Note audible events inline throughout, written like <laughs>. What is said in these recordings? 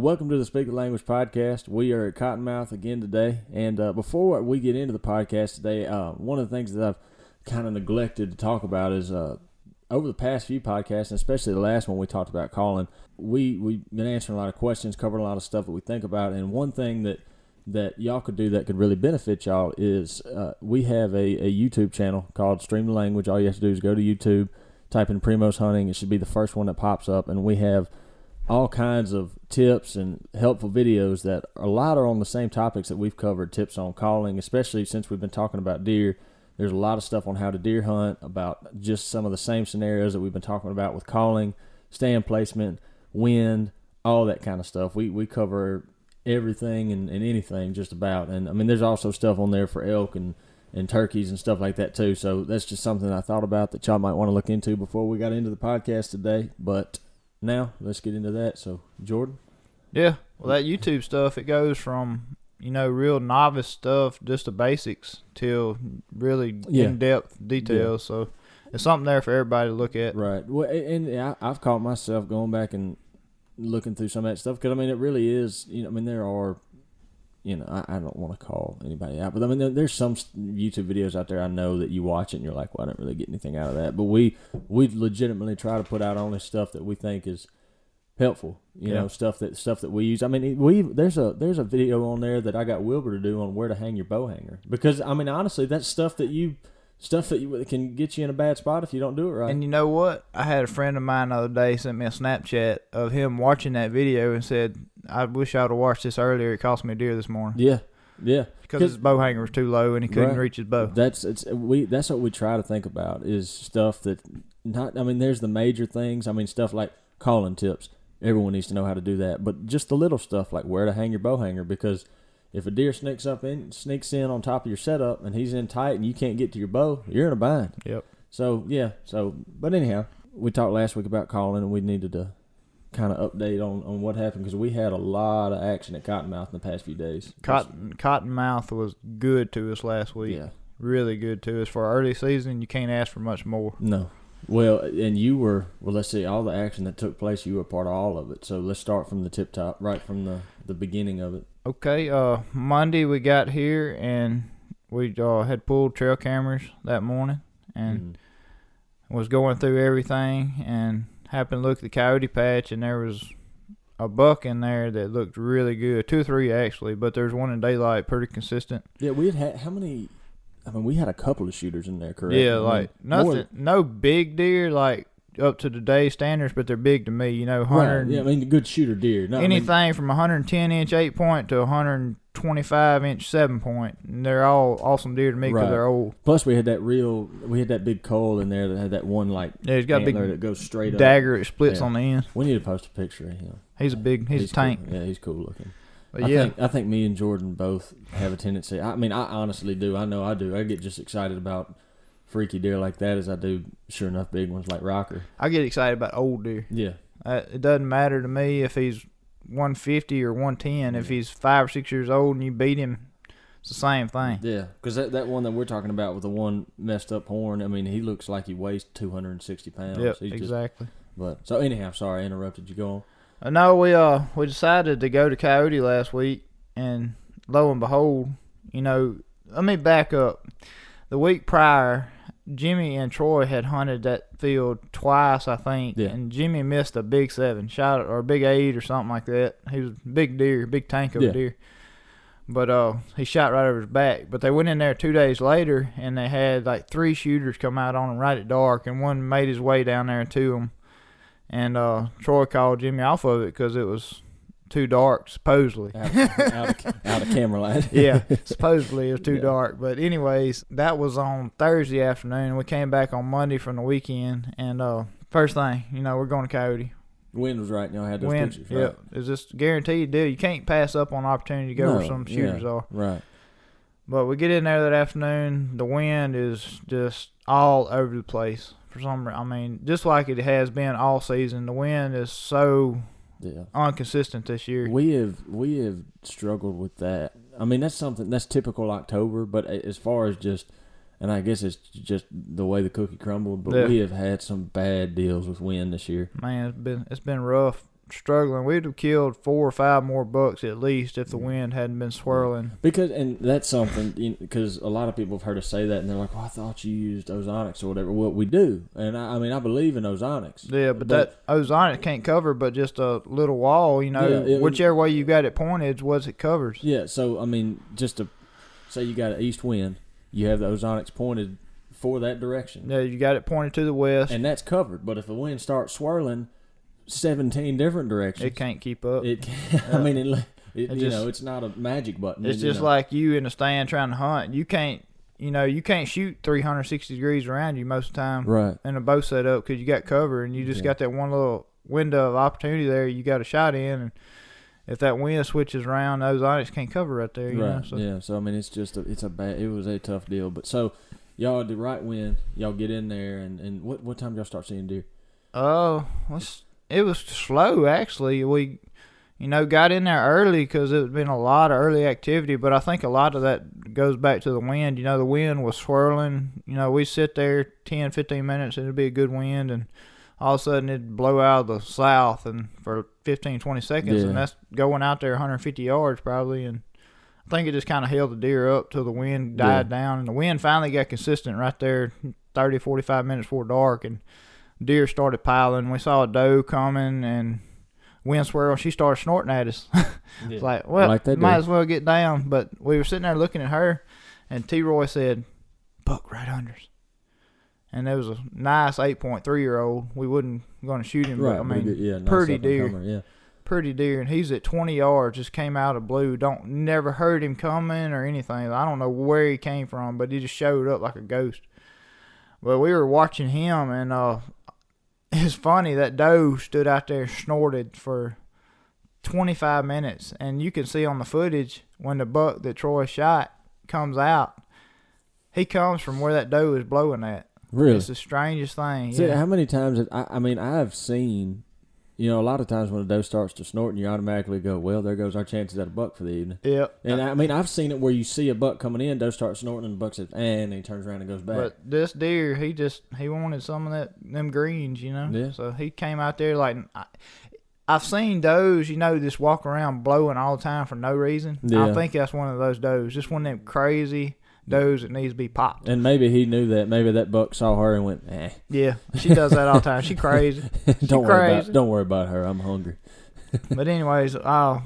welcome to the Speak the Language podcast. We are at Cottonmouth again today, and uh, before we get into the podcast today, uh, one of the things that I've kind of neglected to talk about is uh, over the past few podcasts, and especially the last one we talked about calling. We we've been answering a lot of questions, covering a lot of stuff that we think about, and one thing that that y'all could do that could really benefit y'all is uh, we have a, a YouTube channel called Stream the Language. All you have to do is go to YouTube, type in Primos Hunting. It should be the first one that pops up, and we have all kinds of tips and helpful videos that a lot are on the same topics that we've covered. Tips on calling, especially since we've been talking about deer. There's a lot of stuff on how to deer hunt, about just some of the same scenarios that we've been talking about with calling, stand placement, wind, all that kind of stuff. We we cover everything and, and anything just about. And I mean, there's also stuff on there for elk and and turkeys and stuff like that too. So that's just something I thought about that y'all might want to look into before we got into the podcast today. But now let's get into that. So Jordan, Yeah, well, that YouTube stuff it goes from you know real novice stuff, just the basics, till really Yeah. in depth details. So it's something there for everybody to look at. right? Well, and and I've caught myself going back and looking through some of that stuff because I mean, it really is. You know, I mean, there are. You know, I, I don't want to call anybody out, but I mean, there, there's some YouTube videos out there I know that you watch it and you're like, well, I didn't really get anything out of that. But we we legitimately try to put out only stuff that we think is helpful. You Yeah. know, stuff that stuff that we use. I mean, we there's a there's a video on there that I got Wilbur to do on where to hang your bow hanger because I mean, honestly, that's stuff that you stuff that you that can get you in a bad spot if you don't do it right. And you know what? I had a friend of mine the other day sent me a Snapchat of him watching that video and said, "I wish I'd have watched this earlier. It cost me a deer this morning yeah, yeah. because his bow hanger was too low and he couldn't Right. reach his bow." That's it's we that's what we try to think about is stuff that not I mean there's the major things I mean stuff like calling tips everyone needs to know how to do that but just the little stuff like where to hang your bow hanger because if a deer sneaks up in sneaks in on top of your setup and he's in tight and you can't get to your bow you're in a bind Yep. so yeah so but anyhow we talked last week about calling and we needed to kind of update on, on what happened because we had a lot of action at Cottonmouth in the past few days Cotton Cottonmouth was good to us last week. yeah Really good to us for early season. You can't ask for much more. No. Well, and you were well. Let's see all the action that took place. You were part of all of it. So let's start from the tip top, right from the the beginning of it. Okay, uh, Monday we got here and we uh, had pulled trail cameras that morning and Mm. was going through everything and happened to look at the coyote patch and there was a buck in there that looked really good, two or three actually, but there's one in daylight, pretty consistent. yeah, we had had how many? I mean, we had a couple of shooters in there, correct? I Yeah, mean, like more- nothing, no big deer like up to today's standards, but they're big to me. You know, Right. Yeah, I mean, good shooter deer. No, I mean, anything from 110 inch eight point to 125 inch seven point, and they're all awesome deer to me because Right. they're old. plus, we had that real. We had that big coal in there that had that one like Yeah, he's got a big that goes straight up. dagger that splits Yeah. on the end. We need to post a picture of him. He's a big, he's, a tank. Cool. Yeah, he's cool looking. But I yeah, think I think me and Jordan both have a tendency. I mean, I honestly do. I know I do. I get just excited about freaky deer like that as I do sure enough big ones like Rocker. I get excited about old deer. Yeah. Uh, it doesn't matter to me if he's 150 or 110. If he's five or six years old and you beat him, it's the same thing. Yeah, because that, that one that we're talking about with the one messed up horn, I mean, he looks like he weighs 260 pounds. Yep, He's just- exactly. but so anyhow, sorry I interrupted you. Go on. Uh, no, we uh we decided to go to Coyote last week, and lo and behold, you know, let me back up. The week prior, Jimmy and Troy had hunted that field twice, I think, Yeah. and Jimmy missed a big seven, shot or a big eight or something like that. He was a big deer, big tank of Yeah. a deer. But uh, he shot right over his back. But they went in there two days later, and they had like three shooters come out on him right at dark, and one made his way down there to him. And uh, Troy called Jimmy off of it because it was too dark, supposedly. Out, of- out, of, out of camera light. <laughs> yeah, supposedly it was too Yeah. dark. But anyways, that was on Thursday afternoon. We came back on Monday from the weekend, and uh, first thing, you know, we're going to Coyote. Wind was right. Y'all had those Win, pictures, yeah, right? it's just guaranteed deal. You can't pass up on opportunity to go where some shooters yeah. are. Right. But we get in there that afternoon. The wind is just all over the place. For some, I mean, just like it has been all season, the wind is so Yeah. inconsistent this year. We have we have struggled with that. I mean, that's something that's typical October, but as far as just, and I guess it's just the way the cookie crumbled. But Yeah. we have had some bad deals with wind this year. Man, it's been it's been rough struggling. We'd have killed four or five more bucks at least if the mm. wind hadn't been swirling. Because and that's something because a lot of people have heard us say that and they're like, "Well, I thought you used ozonics or whatever." Well, we do, and I, I mean, I believe in ozonics. Yeah, but, that ozonic can't cover but just a little wall. You know, Yeah, it- whichever way you got it pointed what it covers. Yeah, so I mean, just to say you got an east wind, you have the ozonics pointed for that direction, Yeah, you got it pointed to the west. and that's covered. But if the wind starts swirling seventeen different directions, It can't keep up. It can't. <laughs> I mean, it, it, It you just- know, it's not a magic button. it's just know. like you in a stand trying to hunt. You can't, you know, you can't shoot 360 degrees around you most of the time right. in a bow setup because you got cover and you just Yeah. got that one little window of opportunity there. You got a shot in, and if that wind switches around, those onyx can't cover right there. You right. know, so Yeah. So I mean, it's just a, it's a bad. It was a tough deal. But so y'all the right wind. Y'all get in there, and and what what time y'all start seeing deer? Oh, let's- it was slow actually. We, you know, got in there early because it had been a lot of early activity. But I think a lot of that goes back to the wind. You know, the wind was swirling. You know, we sit there 10, 15 minutes and it'd be a good wind, and all of a sudden it'd blow out of the south and for 15, 20 seconds, Yeah. and that's going out there 150 yards probably. And I think it just kind of held the deer up till the wind died down, and the wind finally got consistent right there, 30, 45 minutes before dark, and deer started piling. We saw a doe coming and wind swirl. She started snorting at us. <laughs> it's like, well, Like they might do. as well get down. But we were sitting there looking at her, and T. Roy said, "Buck right unders." And there was a nice eight point three year old. We wasn't going to shoot him, right. but I pretty mean, good, yeah, nice pretty up deer. comer, Yeah. pretty deer, and he's at 20 yards. Just came out of blue. Don't never heard him coming or anything. I don't know where he came from, but he just showed up like a ghost. But we were watching him, and uh, it's funny that doe stood out there snorted for 25 minutes, and you can see on the footage when the buck that Troy shot comes out. He comes from where that doe is blowing at. Really. It's the strangest thing. See, yeah. how many times? Have, I, I mean, I've seen, you know, a lot of times when a doe starts to snort, and you automatically go, "Well, there goes our chances at a buck for the evening." Yep. And I mean, I've seen it where you see a buck coming in, doe starts snorting, and the buck says, and he turns around and goes back. But this deer, he just he wanted some of that them greens, you know. Yeah. So he came out there like I, I've seen does, you know, just walk around blowing all the time for no reason. Yeah. I think that's one of those does, just one of them crazy does that needs to be popped. and maybe he knew that. Maybe that buck saw her and went, "Eh, Yeah, she does that all the time. She <laughs> crazy. don't worry crazy. about, don't worry about her. I'm hungry." <laughs> but anyways, uh,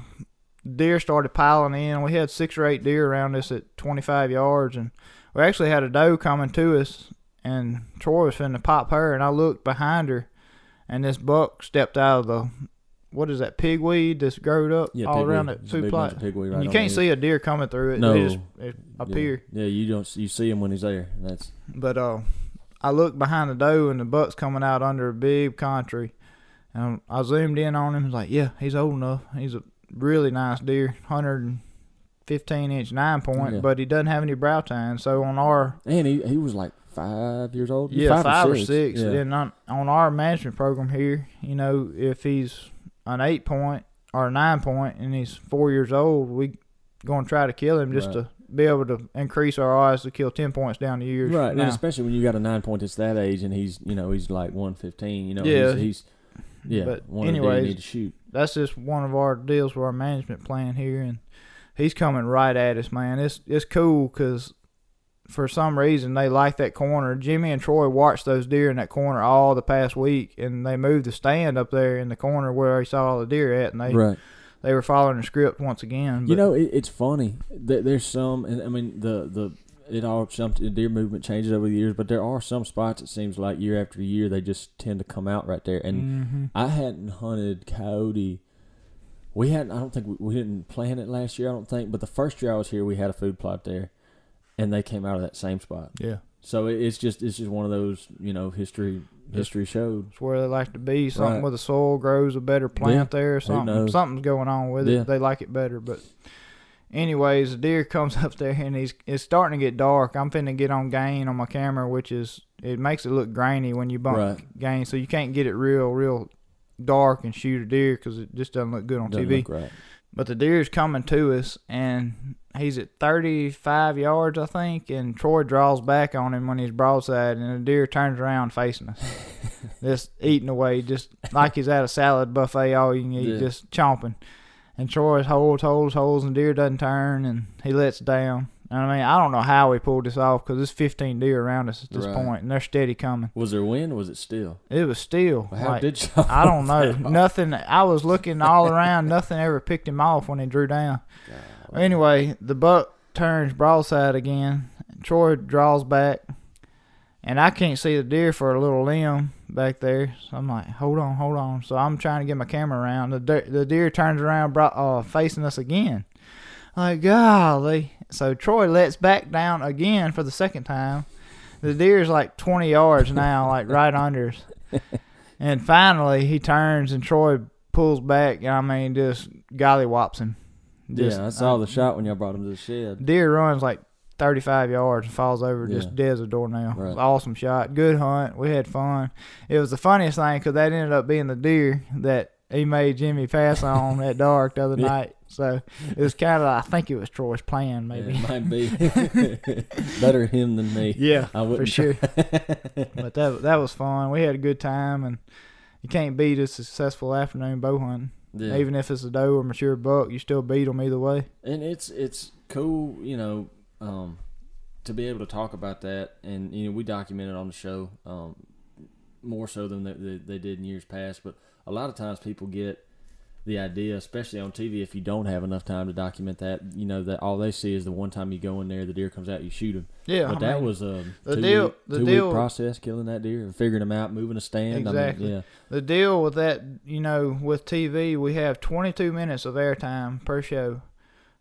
deer started piling in. We had six or eight deer around us at 25 yards, and we actually had a doe coming to us, and Troy was finna pop her, and I looked behind her, and this buck stepped out of the what is that pigweed that's growed up Yeah, all around that big plot. pigweed right you can't see a deer coming through it. No. They just it Yeah. appear. Yeah, you don't. You see him when he's there. That's But uh, I looked behind the doe and the buck's coming out under a big country. And I zoomed in on him. Like, yeah, he's old enough. He's a really nice deer, 115 inch nine point, Yeah. but he doesn't have any brow tine. So on our and he he was like five years old. yeah five, or six. six, Yeah. and on on our management program here, you know, if he's an eight point or a nine point and he's four years old, we gonna try to kill him just Right. to be able to increase our odds to kill ten points down the years. Right, and especially when you got a nine point that's that age, and he's you know he's like one fifteen. You know, Yeah. he's, he's yeah. But one of the anyways, to shoot. that's just one of our deals with our management plan here, and he's coming right at us, man. It's it's cool because for some reason they like that corner. Jimmy and Troy watched those deer in that corner all the past week, and they moved the stand up there in the corner where he saw all the deer at, and they right. they were following the script once again. You know, it, it's funny. that There's some, and I mean the the it all some the deer movement changes over the years, but there are some spots it seems like year after year they just tend to come out right there. And Mhm. I hadn't hunted coyote. We hadn't. I don't think we, we didn't plan it last year. I don't think. But the first year I was here, we had a food plot there, and they came out of that same spot. yeah, So it, it's just it's just one of those you know history history showed. it's where they like to be. Something Right. where the soil grows a better plant there. Or something something's going on with Yeah. it. They like it better. But anyways, the deer <laughs> comes up there and he's it's starting to get dark. I'm finna get on gain on my camera, which is it makes it look grainy when you bump Right. gain, so you can't get it real real dark and shoot a deer because it just doesn't look good on Doesn't TV. right. But the deer's coming to us, and he's at 35 yards, I think, and Troy draws back on him when he's broadside, and the deer turns around facing us, <laughs> just eating away, just like he's at a salad buffet, all you can eat, Yeah. just chomping. And Troy's holds, holds, holds, and deer doesn't turn, and he lets down. I mean, I don't know how we pulled this off because there's 15 deer around us at this Right. point, and they're steady coming. Was there wind? or Was it still? It was still. How like, did y'all? I don't know. pull that off? Nothing. I was looking all around. Nothing ever picked him off when he drew down. Anyway, the buck turns broadside again. Troy draws back, and I can't see the deer for a little limb back there. So I'm like, hold on, hold on. So I'm trying to get my camera around. The deer, the deer turns around, bro- uh, facing us again. Like golly. So Troy lets back down again for the second time. The deer's like 20 yards now, <laughs> like right under us. And finally, he turns and Troy pulls back. And I mean, just gollywops him. Just- yeah, I saw uh, the shot when y'all brought him to the shed. Deer runs like 35 yards and falls over just Yeah. dead as a doornail. Right. awesome shot. Good hunt. We had fun. It was the funniest thing because that ended up being the deer that he made Jimmy pass on <laughs> at dark the other Yeah. night. So it was kind of, I think it was Troy's plan, maybe. Yeah, it might be <laughs> <laughs> better him than me. Yeah, I for sure. but that that was fun. We had a good time, and you can't beat a successful afternoon bow hunting. Yeah. Even if it's a doe or mature buck, you still beat them either way. and it's it's cool, you know, um, to be able to talk about that, and you know, we documented on the show um, more so than they, they, they did in years past. But a lot of times people get the idea, especially on TV, if you don't have enough time to document that, you know, that all they see is the one time you go in there, the deer comes out, you shoot him. Yeah, but I that mean, was a the two deal- week, the two deal- week process killing that deer, figuring them out, moving a stand. I Exactly. mean, yeah, the deal with that. You know, with TV, we have 22 minutes of airtime per show.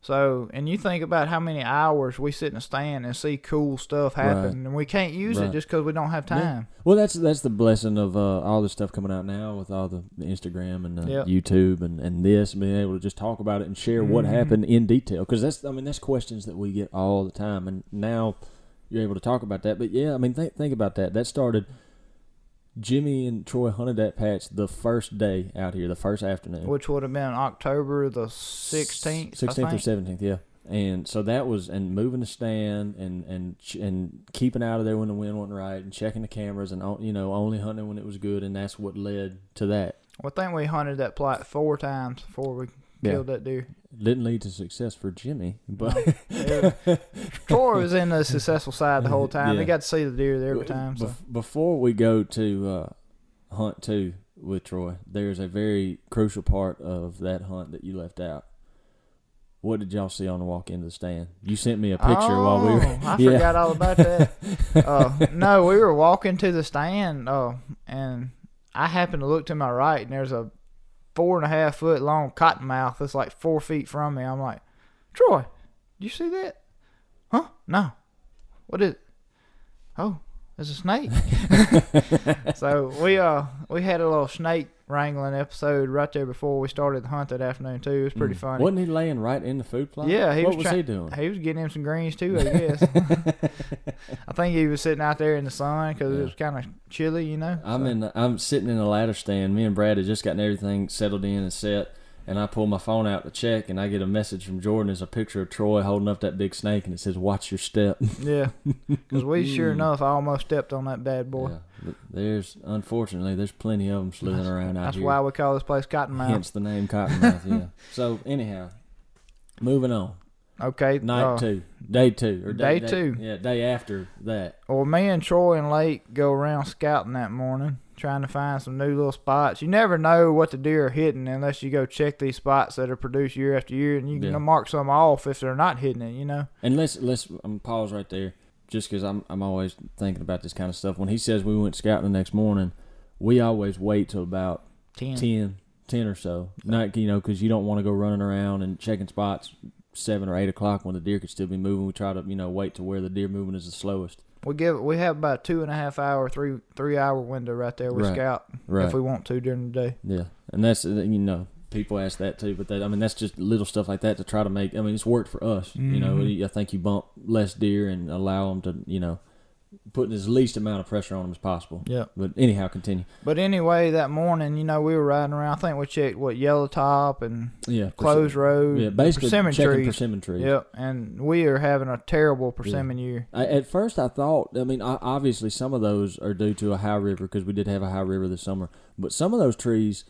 So, and you think about how many hours we sit in a stand and see cool stuff happen, Right. and we can't use Right. it just because we don't have Yeah. time. Well, that's that's the blessing of uh, all the stuff coming out now with all the, the Instagram and uh, Yep. YouTube and, and this, and being able to just talk about it and share what Mhm. happened in detail. Because that's I mean that's questions that we get all the time, and now you're able to talk about that. But yeah, I mean think think about that. That started. Jimmy and Troy hunted that patch the first day out here, the first afternoon. Which would have been October the 16th. I sixteenth or seventeenth, yeah. And so that was and moving the stand and and and keeping out of there when the wind wasn't right and checking the cameras and you know only hunting when it was good and that's what led to that. Well, I think we hunted that plot four times before we. Killed that deer. Didn't lead to success for Jimmy, but <laughs> Troy was in the successful side the whole time. They got to see the deer there every time. So. Bef- before we go to uh, hunt two with Troy, there's a very crucial part of that hunt that you left out. What did y'all see on the walk into the stand? You sent me a picture while we were. Oh, I <laughs> Yeah. forgot all about that. <laughs> uh, no, we were walking to the stand, uh, and I happened to look to my right, and there's a four and a half foot long cottonmouth that's like four feet from me. I'm like, Troy, you see that? Huh? No. What is it? Oh, it's a snake. <laughs> so we uh we had a little snake wrangling episode right there before we started the hunt that afternoon too. It was pretty Mm. funny. Wasn't he laying right in the food plot? Yeah, he what was was try- he doing? He was getting him some greens too, I guess. <laughs> I think he was sitting out there in the sun because Yeah. it was kind of chilly, you know. I'm so- in. I'm sitting in a ladder stand. Me and Brad had just gotten everything settled in and set, and I pull my phone out to check, and I get a message from Jordan. There's a picture of Troy holding up that big snake, and it says, "Watch your step." <laughs> Yeah, because we sure enough I almost stepped on that bad boy. Yeah. There's unfortunately there's plenty of them slithering around out here. That's here. why we call this place Cottonmouth. Hence the name Cottonmouth. yeah. <laughs> So anyhow, moving on. Okay, Night uh, two, day two, or day two. Yeah, day after that. Well, me and Troy and Lake go around scouting that morning, trying to find some new little spots. You never know what the deer are hitting unless you go check these spots that are produced year after year, and you can Yeah. mark some off if they're not hitting it. You know. And let's let's um, pause right there, just because I'm I'm always thinking about this kind of stuff. When he says we went scouting the next morning, we always wait till about Ten. 10, 10 or so. Not you know because you don't want to go running around and checking spots seven or eight o'clock when the deer could still be moving. We try to you know wait to where the deer movement is the slowest. We give we have about a two and a half hour, three three hour window right there. We Right. scout Right. if we want to during the day. Yeah, and that's uh, you know people ask that too, but that I mean that's just little stuff like that to try to make. I mean it's worked for us. You know, Mhm. I think you bump less deer and allow them to you know putting as least amount of pressure on them as possible. Yeah. But anyhow, continue. But anyway, that morning, you know, we were riding around. I think we checked what yellow top and Yeah, closed road. Yeah, basically persimmon checking trees. persimmon trees. Yep, and we are having a terrible persimmon year. I, at first, I thought. I mean, o- obviously, some of those are due to a high river because we did have a high river this summer. But some of those trees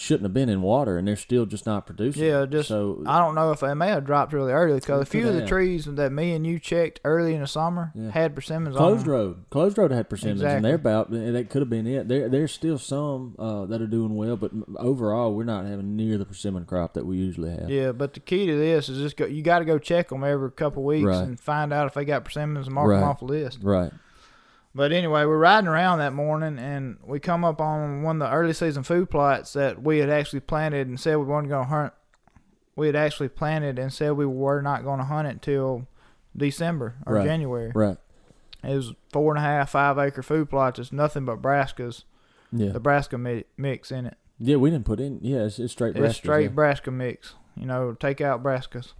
shouldn't have been in water, and they're still just not producing. Yeah, just so. I don't know if they may have dropped really early because a few of the have. trees that me and you checked early in the summer Yeah. had persimmons Closed on. them. road, closed road had persimmons, and Exactly. they're about. That could have been it. There, there's still some uh, that are doing well, but overall, we're not having near the persimmon crop that we usually have. Yeah, but the key to this is just go. You got to go check them every couple weeks Right. and find out if they got persimmons and mark Right. them off the list. Right. But anyway, we're riding around that morning and we come up on one of the early season food plots that we had actually planted and said we weren't going to hunt. We had actually planted and said we were not going to hunt it till December or Right. January. Right. It was four and a half, five acre food plots. It's nothing but brassicas, Yeah. Nebraska mi- mix in it. Yeah, we didn't put in. Yeah, it's, it's straight. It's straight yeah. brassica mix. You know, take out brassicas.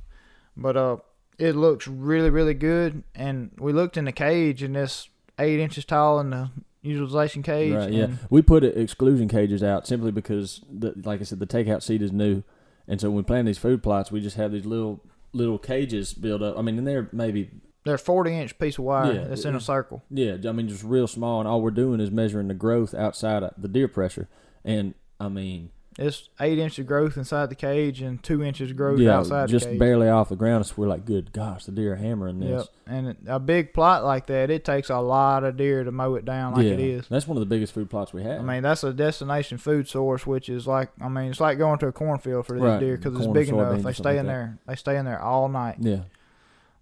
But uh, it looks really, really good. And we looked in the cage, and it's eight inches tall in the utilization cage. Right. Yeah. We put exclusion cages out simply because, the, like I said, the takeout seat is new, and so when we plant these food plots, we just have these little little cages built up. I mean, and they're maybe They're 40 inch piece of wire Yeah, that's in a circle. yeah. I mean, just real small, and all we're doing is measuring the growth outside of the deer pressure, and I mean, It's eight inches of growth inside the cage and two inches of growth yeah, outside just the cage. Just barely off the ground. So we're like, good gosh, the deer are hammering this. Yep. And a big plot like that, it takes a lot of deer to mow it down like yeah, it is. that's one of the biggest food plots we have. I mean, that's a destination food source, which is like, I mean, it's like going to a cornfield for these Right. deer because it's big enough. They stay in there. They stay in there all night. yeah,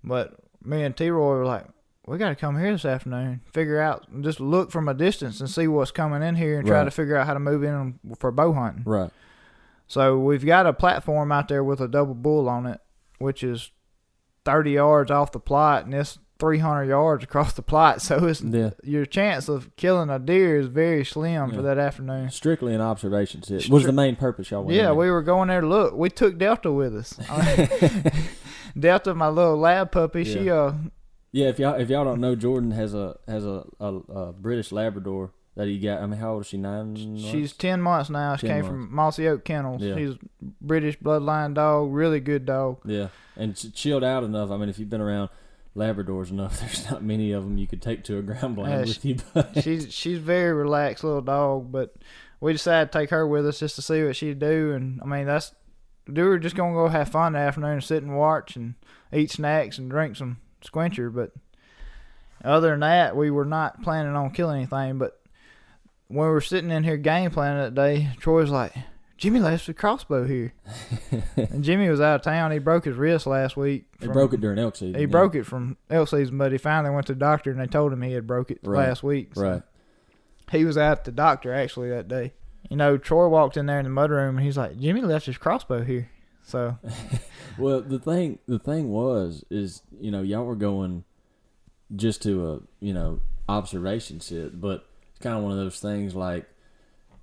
But me and T Roy were like, we got to come here this afternoon, figure out, just look from a distance and see what's coming in here and try Right. to figure out how to move in for bow hunting. right. So we've got a platform out there with a double bull on it, which is 30 yards off the plot, and it's 300 yards across the plot. <laughs> So it's Yeah, your chance of killing a deer is very slim Yeah. for that afternoon. strictly an observation sit was the main purpose y'all. Yeah, in we were going there to look. We took Delta with us. <laughs> <laughs> Delta, my little lab puppy, she uh Yeah, if y'all if y'all don't know, Jordan has a has a, a, a British Labrador that he got. I mean, how old is she? Nine. she's months? ten months now. She 10 came from Mossy Oak Kennels. Yeah. She's British bloodline dog, really good dog. yeah, and chilled out enough. I mean, if you've been around Labradors enough, <laughs> there's not many of them you could take to a ground blind Yeah, with you. But <laughs> she's she's very relaxed little dog, but we decided to take her with us just to see what she'd do. And I mean, that's we were just gonna go have fun that afternoon, and sit and watch and eat snacks and drink some Sqwincher. But other than that, we were not planning on killing anything. But when we were sitting in here game planning that day, Troy's like. Jimmy left the crossbow here, <laughs> and Jimmy was out of town. He broke his wrist last week. from- broke it during elk season. He yeah. broke it from elk season, but he finally went to the doctor, and they told him he had broke it Right. last week. so- Right. he was at the doctor actually that day. You know, Troy walked in there in the mudroom and he's like, Jimmy left his crossbow here. So <laughs> Well, the thing the thing was is you know y'all were going just to a you know observation sit, but it's kind of one of those things like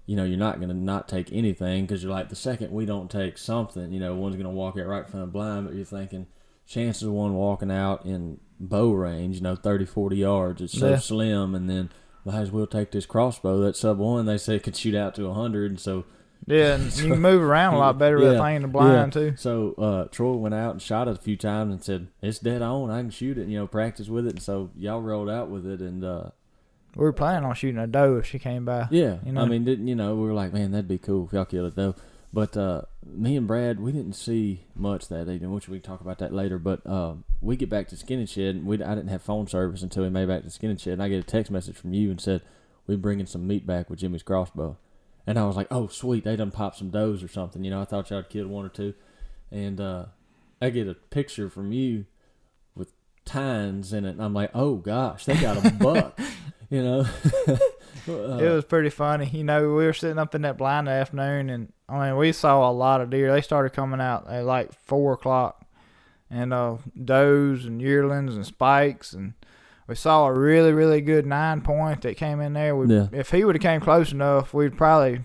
you know you're not going to not take anything because you're like the second we don't take something, you know one's going to walk out right from the blind, but you're thinking chances of one walking out in bow range, you know 30, 40 yards, it's so Yeah. slim, and then might as well take this crossbow that sub one they say could shoot out to hundred, and so yeah, and you can move around a <laughs> lot better with Yeah, a thing in the blind too. so uh, Troy went out and shot it a few times and said, "It's dead on. I can shoot it. You know, practice with it." And so y'all rolled out with it, and uh, We were planning on shooting a doe if she came by. yeah, You know? I mean, didn't you know? We were like, "Man, that'd be cool if y'all killed it though." But uh, me and Brad, we didn't see much that evening, which we can talk about that later. But uh, we get back to Skinning Shed, and we I didn't have phone service until we made back to Skinning Shed, and I get a text message from you and said, "We're bringing some meat back with Jimmy's crossbow." And I was like, "Oh, sweet! They done popped some does or something." You know, I thought y'all had killed one or two. And uh, I get a picture from you with tines in it, and I'm like, "Oh gosh, they got a <laughs> buck!" you know. <laughs> Uh, It was pretty funny. You know, we were sitting up in that blind that afternoon, and I mean, we saw a lot of deer. They started coming out at like four o'clock, and uh, does and yearlings and spikes, and we saw a really, really good nine point that came in there. We, Yeah. If he would have came close enough, we'd probably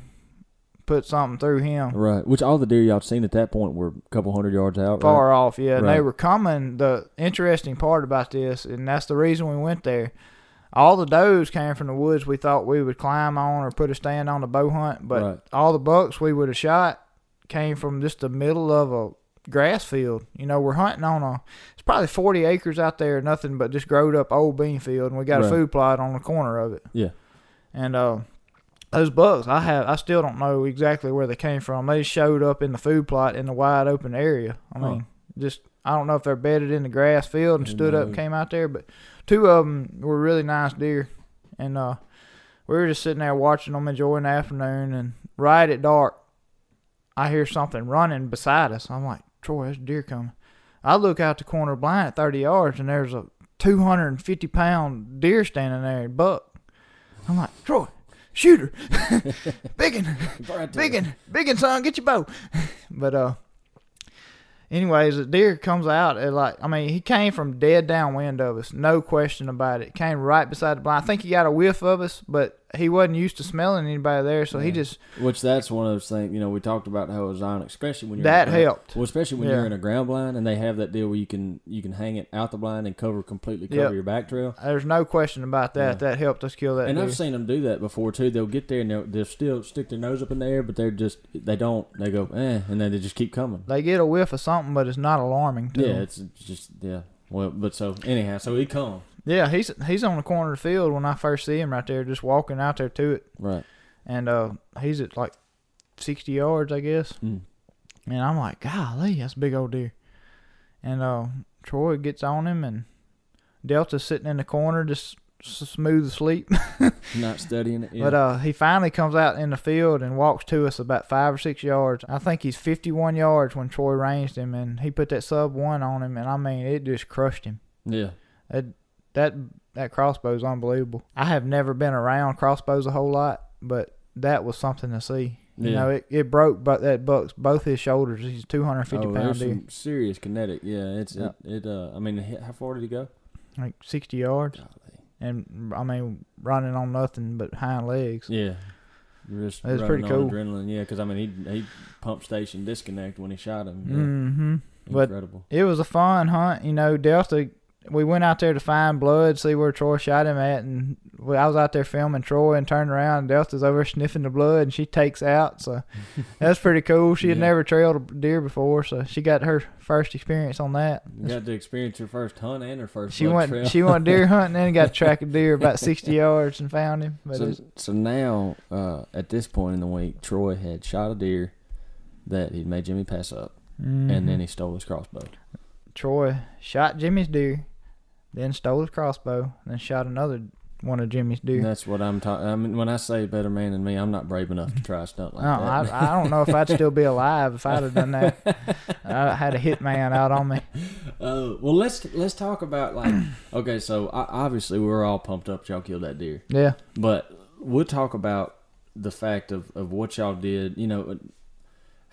put something through him. right. Which all the deer y'all seen at that point were a couple hundred yards out. right? Far off, yeah. And they were coming. The interesting part about this, and that's the reason we went there. all the does came from the woods we thought we would climb on or put a stand on the bow hunt, but Right. all the bucks we would have shot came from just the middle of a grass field. You know, we're hunting on a probably forty acres out there, nothing but just growed up old bean field, and we got Right. a food plot on the corner of it. Yeah. And uh, those bugs, I have, I still don't know exactly where they came from. They showed up in the food plot in the wide open area. I Huh. mean, just I don't know if they're bedded in the grass field and stood up and came out there, but two of them were really nice deer, and uh, we were just sitting there watching them, enjoying the afternoon, and right at dark, I hear something running beside us. I'm like, Troy, there's a deer coming. I look out the corner blind at 30 yards, and there's a 250 pound deer standing there, buck. I'm like, Troy, shoot her, <laughs> biggin, <laughs> biggin, biggin, son, get your bow. <laughs> but uh, anyways, the deer comes out at like, I mean, he came from dead downwind of us, no question about it. Came right beside the blind. I think he got a whiff of us, but he wasn't used to smelling anybody there, so he just Which that's one of those things. You know, we talked about how it was on, especially when you're that in a ground- helped. Well, especially when Yeah. you're in a ground blind and they have that deal where you can you can hang it out the blind and cover completely cover Yep. your back trail. There's no question about that. Yeah. That helped us kill that and deer. I've seen them do that before too. They'll get there and they'll, they'll still stick their nose up in the air, but they're just they don't. They go eh, and then they just keep coming. They get a whiff of something, but it's not alarming Yeah, them. it's it's just yeah. Well, but so anyhow, so he come Yeah, he's he's on the corner of the field when I first see him right there, just walking out there to it, right. and uh, he's at like sixty yards, I guess. Mm. And I'm like, golly, that's a big old deer. And uh, Troy gets on him, and Delta's sitting in the corner, just s- smooth asleep. <laughs> Not studying it. Yeah. But uh, he finally comes out in the field and walks to us about five or six yards. I think he's 51 yards when Troy ranged him, and he put that sub one on him, and I mean, it just crushed him. yeah. That that that crossbow's unbelievable. I have never been around crossbows a whole lot, but that was something to see. You Yeah. know, it, it broke but that buck's both his shoulders. He's 250 oh, pound there's deer, some serious kinetic. Yeah, it's Yeah. it. Uh, I mean, how far did he go? like 60 yards, Golly. and I mean running on nothing but hind legs. Yeah. Just running pretty on cool. Adrenaline, yeah, because I mean he he pump station disconnect when he shot him. Yeah. Mm-hmm. But Incredible. it was a fun hunt. You know, Delta. We went out there to find blood, see where Troy shot him at, and we- I was out there filming Troy and turned around. and Delta's over sniffing the blood, and she takes out. So <laughs> that's pretty cool. She had Yeah. never trailed a deer before, so she got her first experience on that. You got to experience her first hunt and her first. She went trail. she went deer <laughs> hunting and got to track a deer about <laughs> sixty yards and found him. But so, so now, uh, at this point in the week, Troy had shot a deer that he'd made Jimmy pass up, and Mhm. then he stole his crossbow. Troy shot Jimmy's deer, then stole his crossbow, and then shot another one of Jimmy's deer. That's what I'm talking. I mean, when I say better man than me, I'm not brave enough to try a stunt like No, that. I, I don't know if I'd still be alive if I'd have done that. <laughs> I had a hitman out on me. <laughs> Uh, well, let's let's talk about like <clears throat> okay, so o- obviously we were all pumped up. Y'all killed that deer, Yeah, but we'll talk about the fact of, of what y'all did. You know,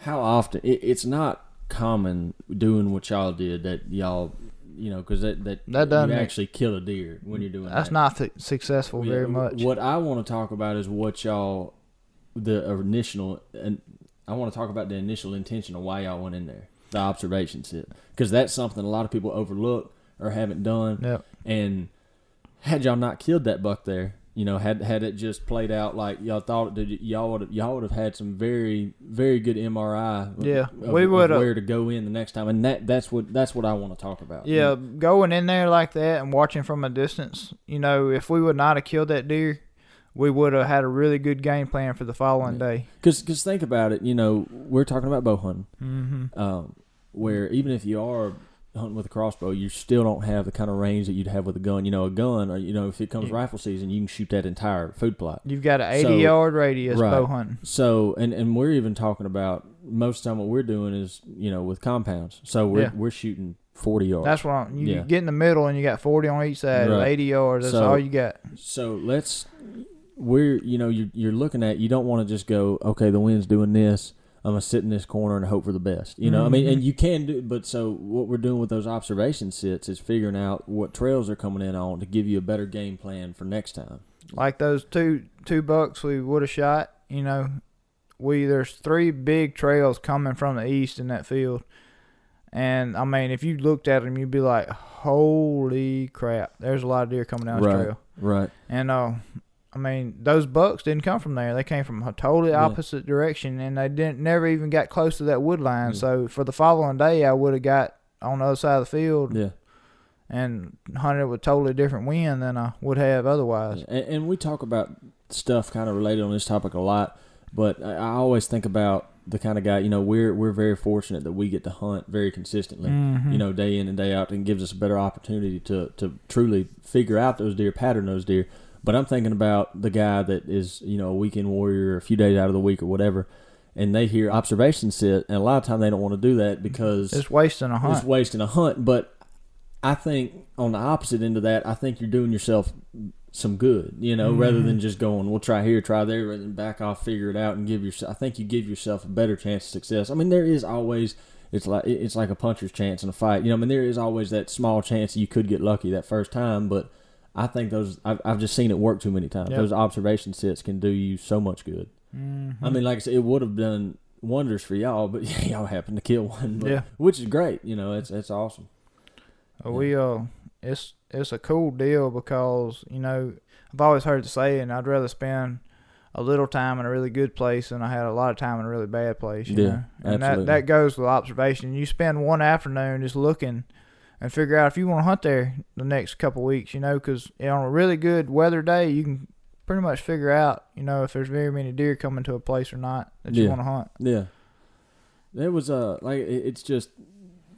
how often it, it's not common doing what y'all did that y'all, you know, because that that, That doesn't actually kill a deer when you're doing that's that. not th- successful Yeah, very much. What I want to talk about is what y'all the initial and I want to talk about the initial intention of why y'all went in there, the observation sit, because that's something a lot of people overlook or haven't done. Yep. And had y'all not killed that buck there, you know, had had it just played out like y'all thought did, y'all would y'all would have had some very very good MRI. Yeah, of- we would've- where to go in the next time, and that that's what that's what I want to talk about. Yeah, going in there like that and watching from a distance, you know, if we would not have killed that deer, we would have had a really good game plan for the following Yeah. day. because because think about it, you know, we're talking about bow hunting. Mm-hmm. um, where even if you are hunting with a crossbow, you still don't have the kind of range that you'd have with a gun. You know, a gun, or you know, if it comes Yeah. rifle season, you can shoot that entire food plot. You've got an 80 So- yard radius right. bow hunting. So, and and we're even talking about most of the time what we're doing is you know with compounds. So we're Yeah. we're shooting forty yards. That's what I'm, you Yeah. get in the middle and you got 40 on each side, Right. 80 yards. That's So- all you got. So let's we're you know you're you're looking at you don't want to just go okay the wind's doing this I'm gonna sit in this corner and hope for the best you know I mean and you can do but so what we're doing with those observation sits is figuring out what trails are coming in on to give you a better game plan for next time like those two two bucks we would have shot, you know, we there's three big trails coming from the east in that field. And I mean, if you looked at them, you'd be like, "Holy crap!" There's a lot of deer coming down this Right. trail. Right. And uh, I mean, those bucks didn't come from there. They came from a totally Yeah. opposite direction, and they didn't never even got close to that wood line. Yeah. So for the following day, I would have got on the other side of the field Yeah. and hunted with totally different wind than I would have otherwise. And, and we talk about stuff kind of related on this topic a lot, but I, always think about the kind of guy. You know, we're we're very fortunate that we get to hunt very consistently. Mhm. You know, day in and day out, and gives us a better opportunity to to truly figure out those deer, pattern those deer. But I'm thinking about the guy that is, you know, a weekend warrior, a few days out of the week or whatever, and they hear observation sit, and a lot of time they don't want to do that because it's wasting a hunt. it's wasting a hunt. But I think on the opposite end of that, I think you're doing yourself some good, you know, rather mm-hmm. than just going, we'll try here, try there, and back off, figure it out, and give yourself. I think you give yourself a better chance of success. I mean, there is always. It's like it's like a puncher's chance in a fight. You know, I mean, there is always that small chance you could get lucky that first time, but I think those I've, I've just seen it work too many times. Yep. Those observation sets can do you so much good. Mhm. I mean, like I said, it would have done wonders for y'all, but <laughs> y'all happened to kill one, but, Yeah. which is great. You know, it's it's awesome. We uh, it's it's a cool deal because you know I've always heard the saying I'd rather spend a little time in a really good place than I had a lot of time in a really bad place. You Yeah, know? and absolutely. that that goes with observation. You spend one afternoon just looking and figure out if you want to hunt there the next couple weeks. You know, because on a really good weather day, you can pretty much figure out you know if there's very many deer coming to a place or not that you want to hunt. Yeah, it was uh like it's just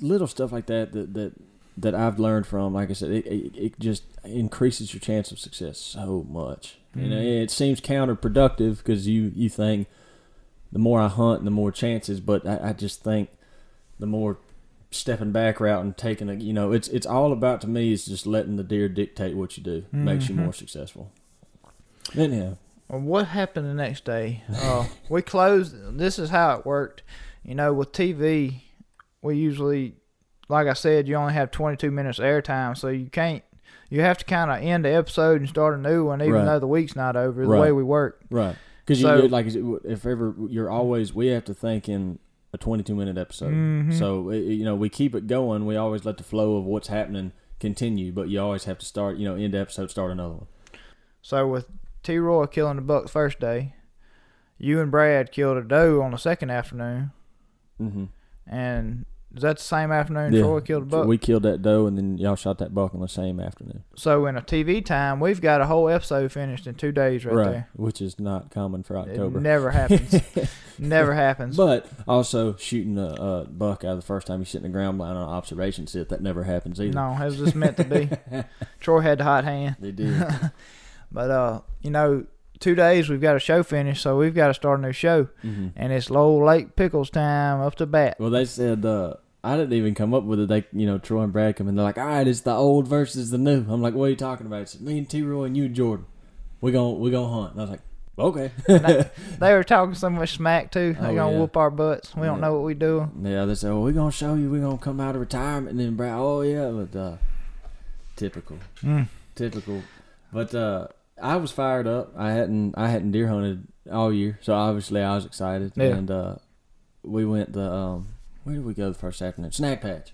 little stuff like that that that that I've learned from. Like I said, it it, it just increases your chance of success so much. You know, Mhm. it seems counterproductive because you you think the more I hunt, the more chances. But I, I just think the more stepping back route and taking a you know it's it's all about to me is just letting the deer dictate what you do makes you more successful. Anyhow, Well, what happened the next day? Uh, we closed. This is how it worked. You know, with TV, we usually, like I said, you only have 22 minutes airtime, so you can't. You have to kind of end the episode and start a new one, even Right. though the week's not over. The Right. way we work. Right. Because So- you like if ever you're always we have to think in a 22 minute episode. Mhm. So it- you know we keep it going. We always let the flow of what's happening continue, but you always have to start. You know, end the episode, start another one. So with T. Roy killing the buck the first day, you and Brad killed a doe on the second afternoon, Mm-hmm. and is that the same afternoon Troy killed a buck? We killed that doe, and then y'all shot that buck on the same afternoon. so in a TV time, we've got a whole episode finished in two days right, there. Which is not common for October. It never happens. <laughs> never happens. But also shooting a, a buck out of the first time you sit in the ground blind on an observation sit that never happens either. no, it was just meant to be. <laughs> Troy had the hot hand. They did. <laughs> But uh, you know, two days we've got a show finished, so we've got to start a new show, hmm and it's Low Lake Pickles time up to bat. Well, they said uh, I didn't even come up with it. They, you know, Troy and Brad come in. They're like, "All right, it's the old versus the new." I'm like, "What are you talking about?" It's me and T. Roy and you and Jordan. We gon' we gonna hunt. And I was like, "Okay." <laughs> They were talking so much smack too. They Oh, gonna yeah. whoop our butts. We don't know what we doing. yeah, they said, "Well, we gonna show you. We're gonna come out of retirement." And then Brad, "Oh yeah," but uh, typical, Mm. typical. But uh, I was fired up. I hadn't I hadn't deer hunted all year, so obviously I was excited. Yeah. And uh, we went the um, where did we go the first afternoon? Snack Patch.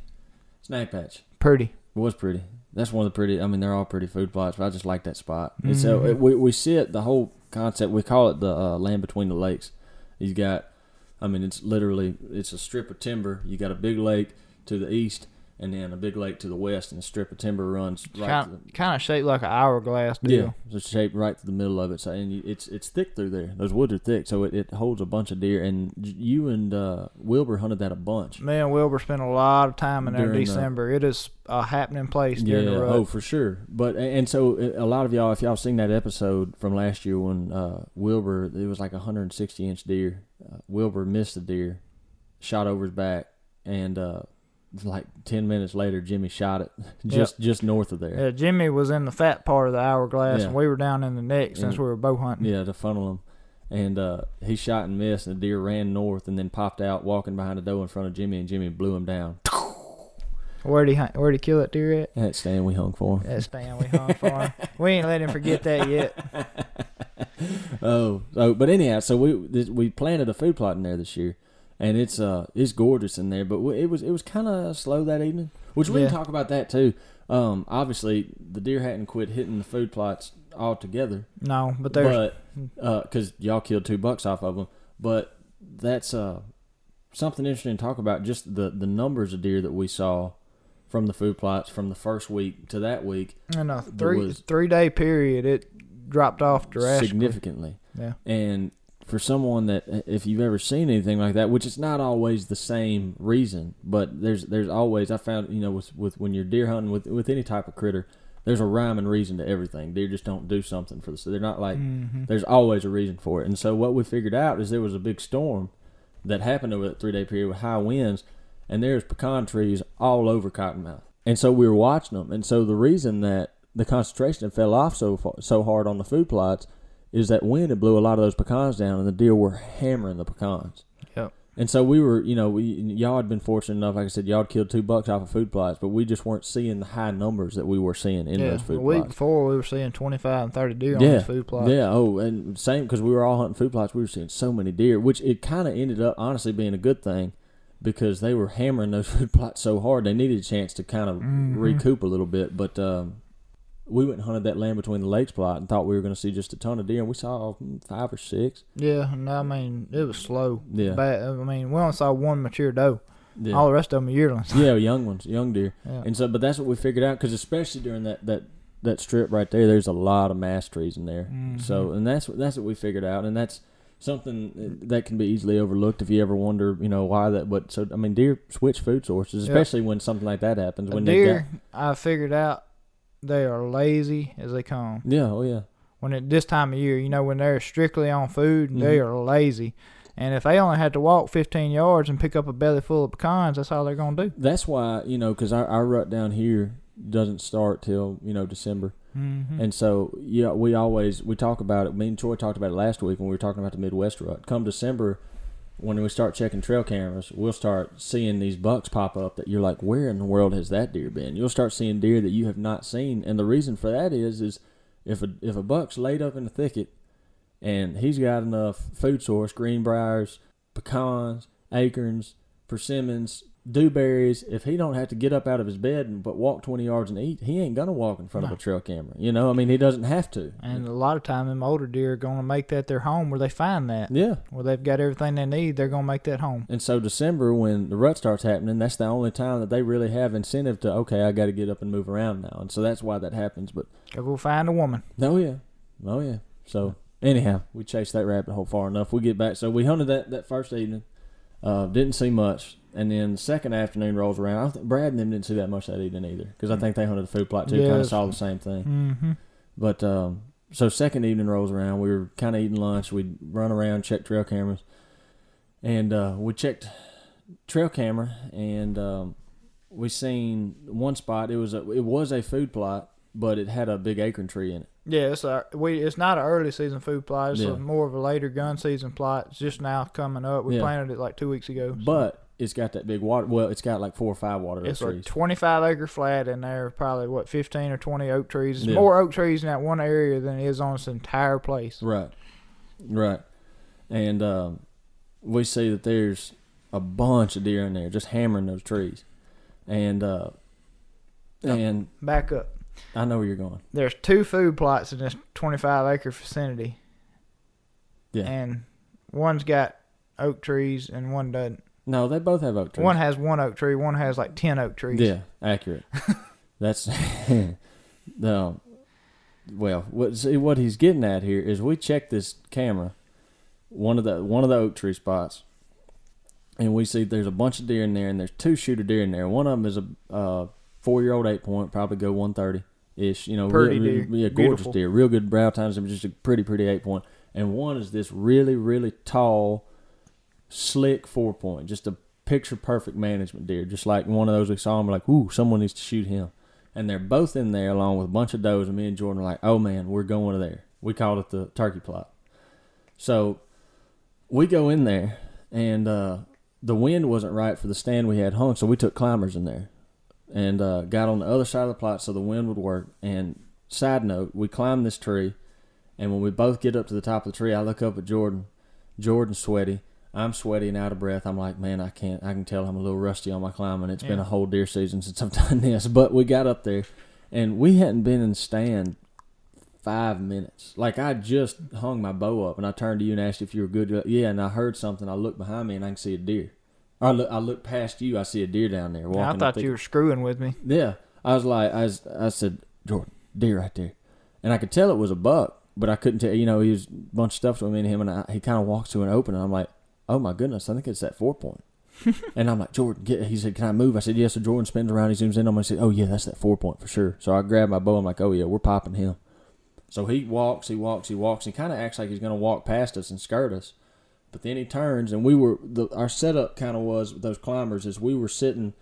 Snack Patch. Pretty. It was pretty. That's one of the pretty. I mean, they're all pretty food plots, but I just like that spot. And so it, we we sit the whole concept. We call it the uh, land between the lakes. He's got. I mean, it's literally it's a strip of timber. You got a big lake to the east, and then a big lake to the west, and a strip of timber runs right. Kind the, kind of shaped like an hourglass yeah, it's shaped right to the middle of it. So and you, it's it's thick through there. Those woods are thick, so it, it holds a bunch of deer. And you and uh, Wilbur hunted that a bunch. Me and Wilbur spent a lot of time in there in During the- December. It is a happening place during the rut. oh for sure. But and so a lot of y'all, if y'all seen that episode from last year when uh, Wilbur, it was like a 160 inch deer. Uh, Wilbur missed the deer, shot over his back, and uh, like 10 minutes later, Jimmy shot it <laughs> just just north of there. Yeah, Jimmy was in the fat part of the hourglass, Yeah. and we were down in the neck since Yeah. we were bow hunting. Yeah, to funnel him. And uh, he shot and missed, and the deer ran north and then popped out, walking behind a doe in front of Jimmy, and Jimmy blew him down. <laughs> Where'd he hunt, where'd he kill that deer at? That stand we hung for him. That stand we hung for him. <laughs> We ain't let him forget that yet. oh, so but anyhow, so we this, we planted a food plot in there this year, and it's uh it's gorgeous in there. But it was it was kind of slow that evening, which we Yeah. can talk about that too. Um, obviously the deer hadn't quit hitting the food plots altogether, No, but there's but because y'all killed two bucks off of them, but that's uh something interesting to talk about. Just the the numbers of deer that we saw from the food plots from the first week to that week in a three three day period it dropped off drastically. significantly. Yeah. And for someone that if you've ever seen anything like that, which is not always the same reason, but there's there's always I found you know with with when you're deer hunting with with any type of critter, there's a rhyme and reason to everything. Deer just don't do something for this. they're not like Mhm. there's always a reason for it. And so what we figured out is there was a big storm that happened over that three day period with high winds, and there's pecan trees all over Cottonmouth. And so we were watching them. And so the reason that the concentration fell off so far, so hard on the food plots is that wind had blew a lot of those pecans down, and the deer were hammering the pecans. Yep. And so we were, you know, we y'all had been fortunate enough, like I said, y'all had killed two bucks off of food plots, but we just weren't seeing the high numbers that we were seeing in yeah, those food plots. week plots. before we were seeing twenty five and thirty deer on Yeah, these food plots. Yeah. Oh, and same because we were all hunting food plots. We were seeing so many deer, which it kind of ended up honestly being a good thing because they were hammering those <laughs> food plots so hard. They needed a chance to kind of Mhm. recoup a little bit. But um, we went and hunted that land between the lakes plot and thought we were going to see just a ton of deer, and we saw mm, five or six. Yeah, and I mean it was slow. Yeah. Bad. I mean we only saw one mature doe. Yeah. All the rest of them are yearlings. yeah, young ones, young deer. <laughs> Yeah. And so, but that's what we figured out because especially during that that that strip right there, there's a lot of mast trees in there. Mhm. So, and that's what that's what we figured out, and that's something that can be easily overlooked if you ever wonder, you know, why that. But so, I mean, deer switch food sources, Yep. especially when something like that happens. A When deer, I figured out they are lazy as they come. yeah, oh yeah, When at this time of year, you know, when they're strictly on food, they Mhm. are lazy. And if they only had to walk 15 yards and pick up a belly full of pecans, that's all they're gonna do. that's why you know because our, our rut down here doesn't start till you know December, Mm-hmm. and so yeah, we always we talk about it. Me and Troy talked about it last week when we were talking about the Midwest rut. Come December. When we start checking trail cameras, we'll start seeing these bucks pop up that you're like, where in the world has that deer been? You'll start seeing deer that you have not seen, and the reason for that is, is if a if a buck's laid up in the thicket, and he's got enough food source, greenbriers, pecans, acorns, persimmons, dewberries. If he don't have to get up out of his bed and but walk twenty yards and eat, he ain't gonna walk in front of a trail camera. You know, I mean, he doesn't have to. And a lot of time, them older deer are gonna make that their home where they find that. yeah. Where they've got everything they need, they're gonna make that home. And so December, when the rut starts happening, that's the only time that they really have incentive to okay, I got to get up and move around now, and so that's why that happens. But Go go find a woman. oh yeah, oh yeah. So anyhow, we chased that rabbit hole far enough. We get back, so we hunted that that first evening, uh, didn't see much, and then the second afternoon rolls around. I don't think Brad and them didn't see that much that evening either, because I think they hunted the food plot too. Kind of saw the same thing. Mm-hmm. But um, so second evening rolls around. We were kind of eating lunch. We'd run around, check trail cameras, and uh, we checked trail camera, and um, we seen one spot. It was a it was a food plot, but it had a big acorn tree in it. Yeah, it's a we. It's not an early season food plot. It's Yeah. a more of a later gun season plot. It's just now coming up. We Yeah. planted it like two weeks ago. so- But it's got that big water. Well, it's got like four or five water oak It's a 25 acre flat in there, probably what 15 or 20 oak trees. Yeah. more oak trees in that one area than is on this entire place. Right, right, and um, we see that there's a bunch of deer in there just hammering those trees, and uh, and Back up. I know where you're going. There's two food plots in this 25 acre vicinity, Yeah. and one's got oak trees and one doesn't. No, they both have oak trees. One has one oak tree, one has like 10 oak trees. Yeah, accurate. <laughs> That's <laughs> no. Well, what see, what he's getting at here is we checked this camera, one of the one of the oak tree spots, and we see there's a bunch of deer in there, and there's two shooter deer in there. One of them is a uh, four year old eight point, probably go one thirty ish. You know, Pretty real, deer. yeah, gorgeous Beautiful. deer, real good brow tines, just a pretty pretty eight point. And one is this really really tall, slick four point, just a picture perfect management deer, just like one of those we saw. And we're like, ooh, someone needs to shoot him. And they're both in there along with a bunch of does. And me and Jordan are like, oh man, we're going to there. We called it the turkey plot. So we go in there, and uh, the wind wasn't right for the stand we had hung, so we took climbers in there and uh, got on the other side of the plot so the wind would work. And side note, we climbed this tree, and when we both get up to the top of the tree, I look up at Jordan. Jordan's sweaty. I'm sweaty and out of breath. I'm like, man, I can't. I can tell I'm a little rusty on my climbing. It's been a whole deer season since I've <laughs> done this. But we got up there, and we hadn't been in stand five minutes. Like I just hung my bow up, and I turned to you and asked if you were good. Yeah, and I heard something. I looked behind me, and I can see a deer. I look, I look past you. I see a deer down there walking. I thought you were screwing with me. yeah, I was like, I was, I said, Jordan, deer right there, and I could tell it was a buck, but I couldn't tell. You know, he was a bunch of stuff between and him, and I, he kind of walks to an open, and I'm like, oh my goodness, I think it's that four point. <laughs> and I'm like, Jordan, get. He said, can I move? I said, yes. So Jordan spins around, he zooms in on me, and said, oh yeah, that's that four point for sure. So I grab my bow, I'm like, oh yeah, we're popping him. So he walks, he walks, he walks, he kind of acts like he's gonna walk past us and skirt us. But then he turns, and we were the, our setup kind of was with those climbers is we were sitting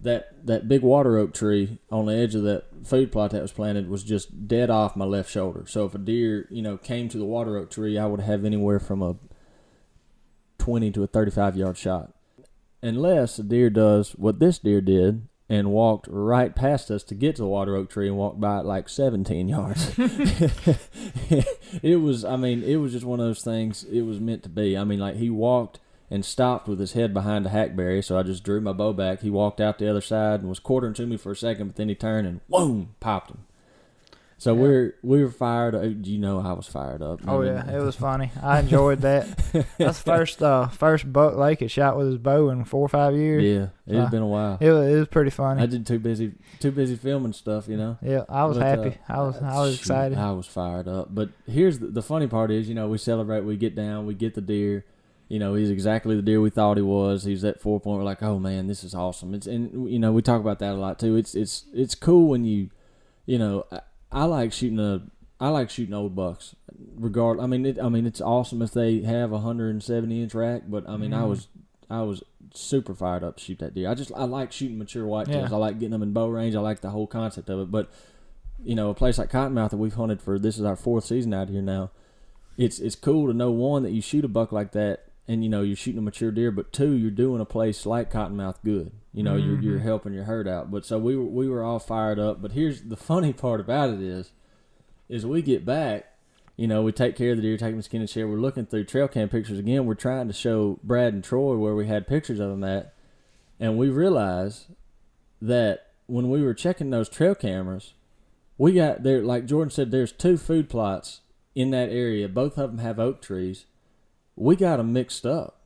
that that big water oak tree on the edge of that food plot that was planted was just dead off my left shoulder. So if a deer you know came to the water oak tree, I would have anywhere from a twenty to a thirty-five yard shot, unless a deer does what this deer did and walked right past us to get to the water oak tree and walked by it like 17 yards. <laughs> <laughs> it was, I mean, it was just one of those things. It was meant to be. I mean, like he walked and stopped with his head behind a hackberry, so I just drew my bow back. He walked out the other side and was quartering to me for a second, but then he turned and whoom, popped him. So Yeah. we're we were fired. uh, You know, I was fired up. Oh yeah, it was funny. I enjoyed that. <laughs> That's the first uh first buck Lake had shot with his bow in four or five years. Yeah, it's Uh, been a while. It was, it was pretty funny. I did too busy, too busy filming stuff. You know. yeah, I was But, uh, happy. I was I was shoot, excited. I was fired up. But here's the, the funny part is, you know, we celebrate, we get down, we get the deer. You know, he's exactly the deer we thought he was. He's at four point. We're like, oh man, this is awesome. It's and you know we talk about that a lot too. It's it's it's cool when you, you know, I, like shooting a. I like shooting old bucks. Regard, I mean, it, I mean, it's awesome if they have a hundred and seventy inch rack. But I mean, I Mhm. was, I was super fired up to shoot that deer. I just, I like shooting mature whitetails. Yeah. I like getting them in bow range. I like the whole concept of it. But you know, a place like Cottonmouth that we've hunted for this is our fourth season out here now. It's it's cool to know one that you shoot a buck like that, and you know you're shooting a mature deer, but two you're doing a place like Cottonmouth good. You know, you're you're Mhm. helping your herd out. But so we were we were all fired up. But here's the funny <laughs> part about it is, is we get back. You know, we take care of the deer, take them skin and share. We're looking through trail cam pictures again. We're trying to show Brad and Troy where we had pictures of them at, and we realize that when we were checking those trail cameras, we got there. Like Jordan said, there's two food plots in that area. Both of them have oak trees. We got them mixed up.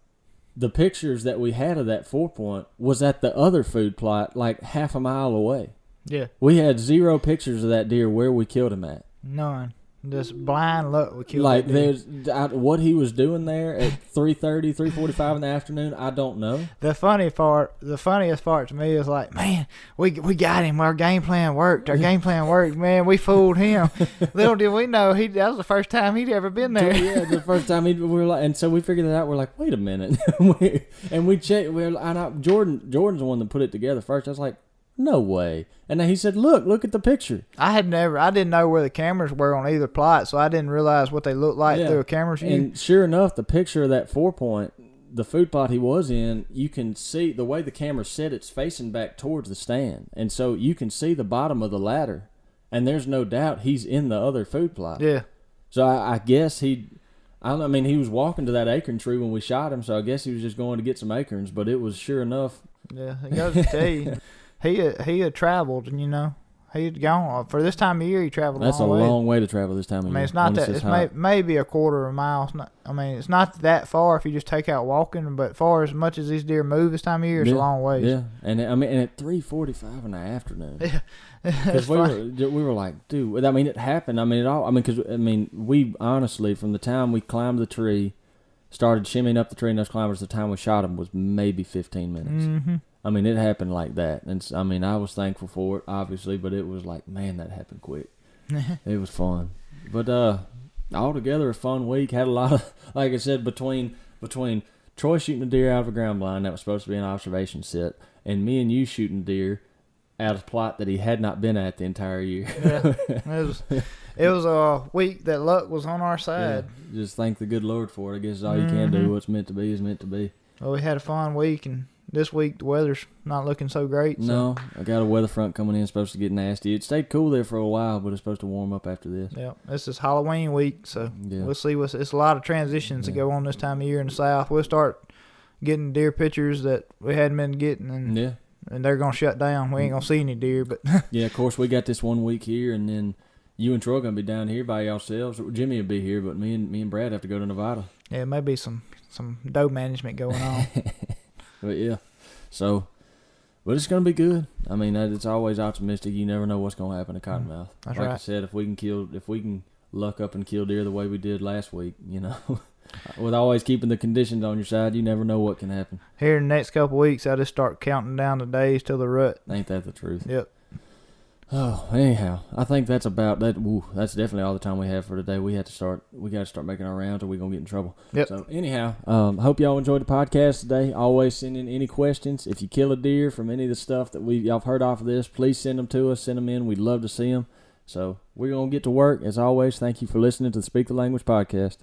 The pictures that we had of that four point was at the other food plot, like half a mile away. yeah, We had zero pictures of that deer where we killed him at. none. Just blind luck. We killed like there's I, what he was doing there at <laughs> 3.30 3.45 in the afternoon i don't know The funny part, the funniest part to me is like, man, we we got him. Our game plan worked. Our game plan worked. Man, we fooled him. <laughs> Little did we know he that was the first time he'd ever been there. yeah the <laughs> first time he, we were like and so we figured it out we're like wait a minute and we checked we were, and I, jordan jordan's the one that put it together first i was like no way and then he said look look at the picture I had never, I didn't know where the cameras were on either plot, so I didn't realize what they looked like Yeah. through a camera view. and sure enough the picture of that four point the food plot he was in you can see the way the camera set it's facing back towards the stand and so you can see the bottom of the ladder and there's no doubt he's in the other food plot yeah, So I, I guess he, I don't. I mean, he was walking to that acorn tree when we shot him. So I guess he was just going to get some acorns. But it was sure enough. yeah. It goes to tell you, <laughs> he had, he had traveled, and you know, he had gone uh, for this time of year. He traveled. That's a a long way. way to travel this time of year. I mean, it's not that. It's may, maybe a quarter of a mile. It's not. I mean, it's not that far if you just take out walking. But far as much as these deer move this time of year, it's Yeah, a long ways. Yeah, and I mean, and at three forty-five in the afternoon. <laughs> Yeah. Because we <laughs> funny. were, we were like, dude. I mean, it happened. I mean, it all. I mean, because I mean, we honestly, from the time we climbed the tree, started shimmying up the tree, and those climbers, the time we shot him was maybe fifteen minutes. hmm I mean, it happened like that, and I mean, I was thankful for it, obviously, but it was like, man, that happened quick. <laughs> it was fun, but uh, altogether a fun week. Had a lot of, <laughs> like I said, between between Troy shooting a deer out of a ground blind that was supposed to be an observation set, and me and you shooting deer out of plot that he had not been at the entire year. yeah, <laughs> was. It was a week that luck was on our side. Yeah, just thank the good Lord for it. I guess all you can do. Mhm. What's meant to be is meant to be. Well, we had a fun week, and this week the weather's not looking so great. So. No, I got a weather front coming in. Supposed to get nasty. It stayed cool there for a while, but it's supposed to warm up after this. Yeah, this is Halloween week, so Yeah. we'll see. What's it's a lot of transitions that Yeah. go on this time of year in the South. We'll start getting deer pictures that we hadn't been getting, and Yeah. and they're gonna shut down. We ain't gonna see any deer, but Yeah, of course we got this one week here, and then you and Troy are gonna be down here by yourselves. Jimmy will be here, but me and me and Brad have to go to Nevada. yeah, maybe some some doe management going on. <laughs> But yeah, so but it's gonna be good. I mean, it's always optimistic. You never know what's gonna happen to Cottonmouth. Mm, That's like I said, if we can kill, if we can luck up and kill deer the way we did last week, you know, <laughs> with always keeping the conditions on your side, you never know what can happen. Here in the next couple weeks, I just start counting down the days till the rut. Ain't that the truth? Yep. Oh, anyhow, I think that's about that. Woo, that's definitely all the time we have for today. We had to start. We got to start making our rounds, or we're gonna get in trouble. Yep. So anyhow, um, hope y'all enjoyed the podcast today. Always send in any questions. If you kill a deer from any of the stuff that we y'all have heard off of this, please send them to us. Send them in. We'd love to see them. So we're gonna get to work as always. Thank you for listening to the Speak the Language podcast.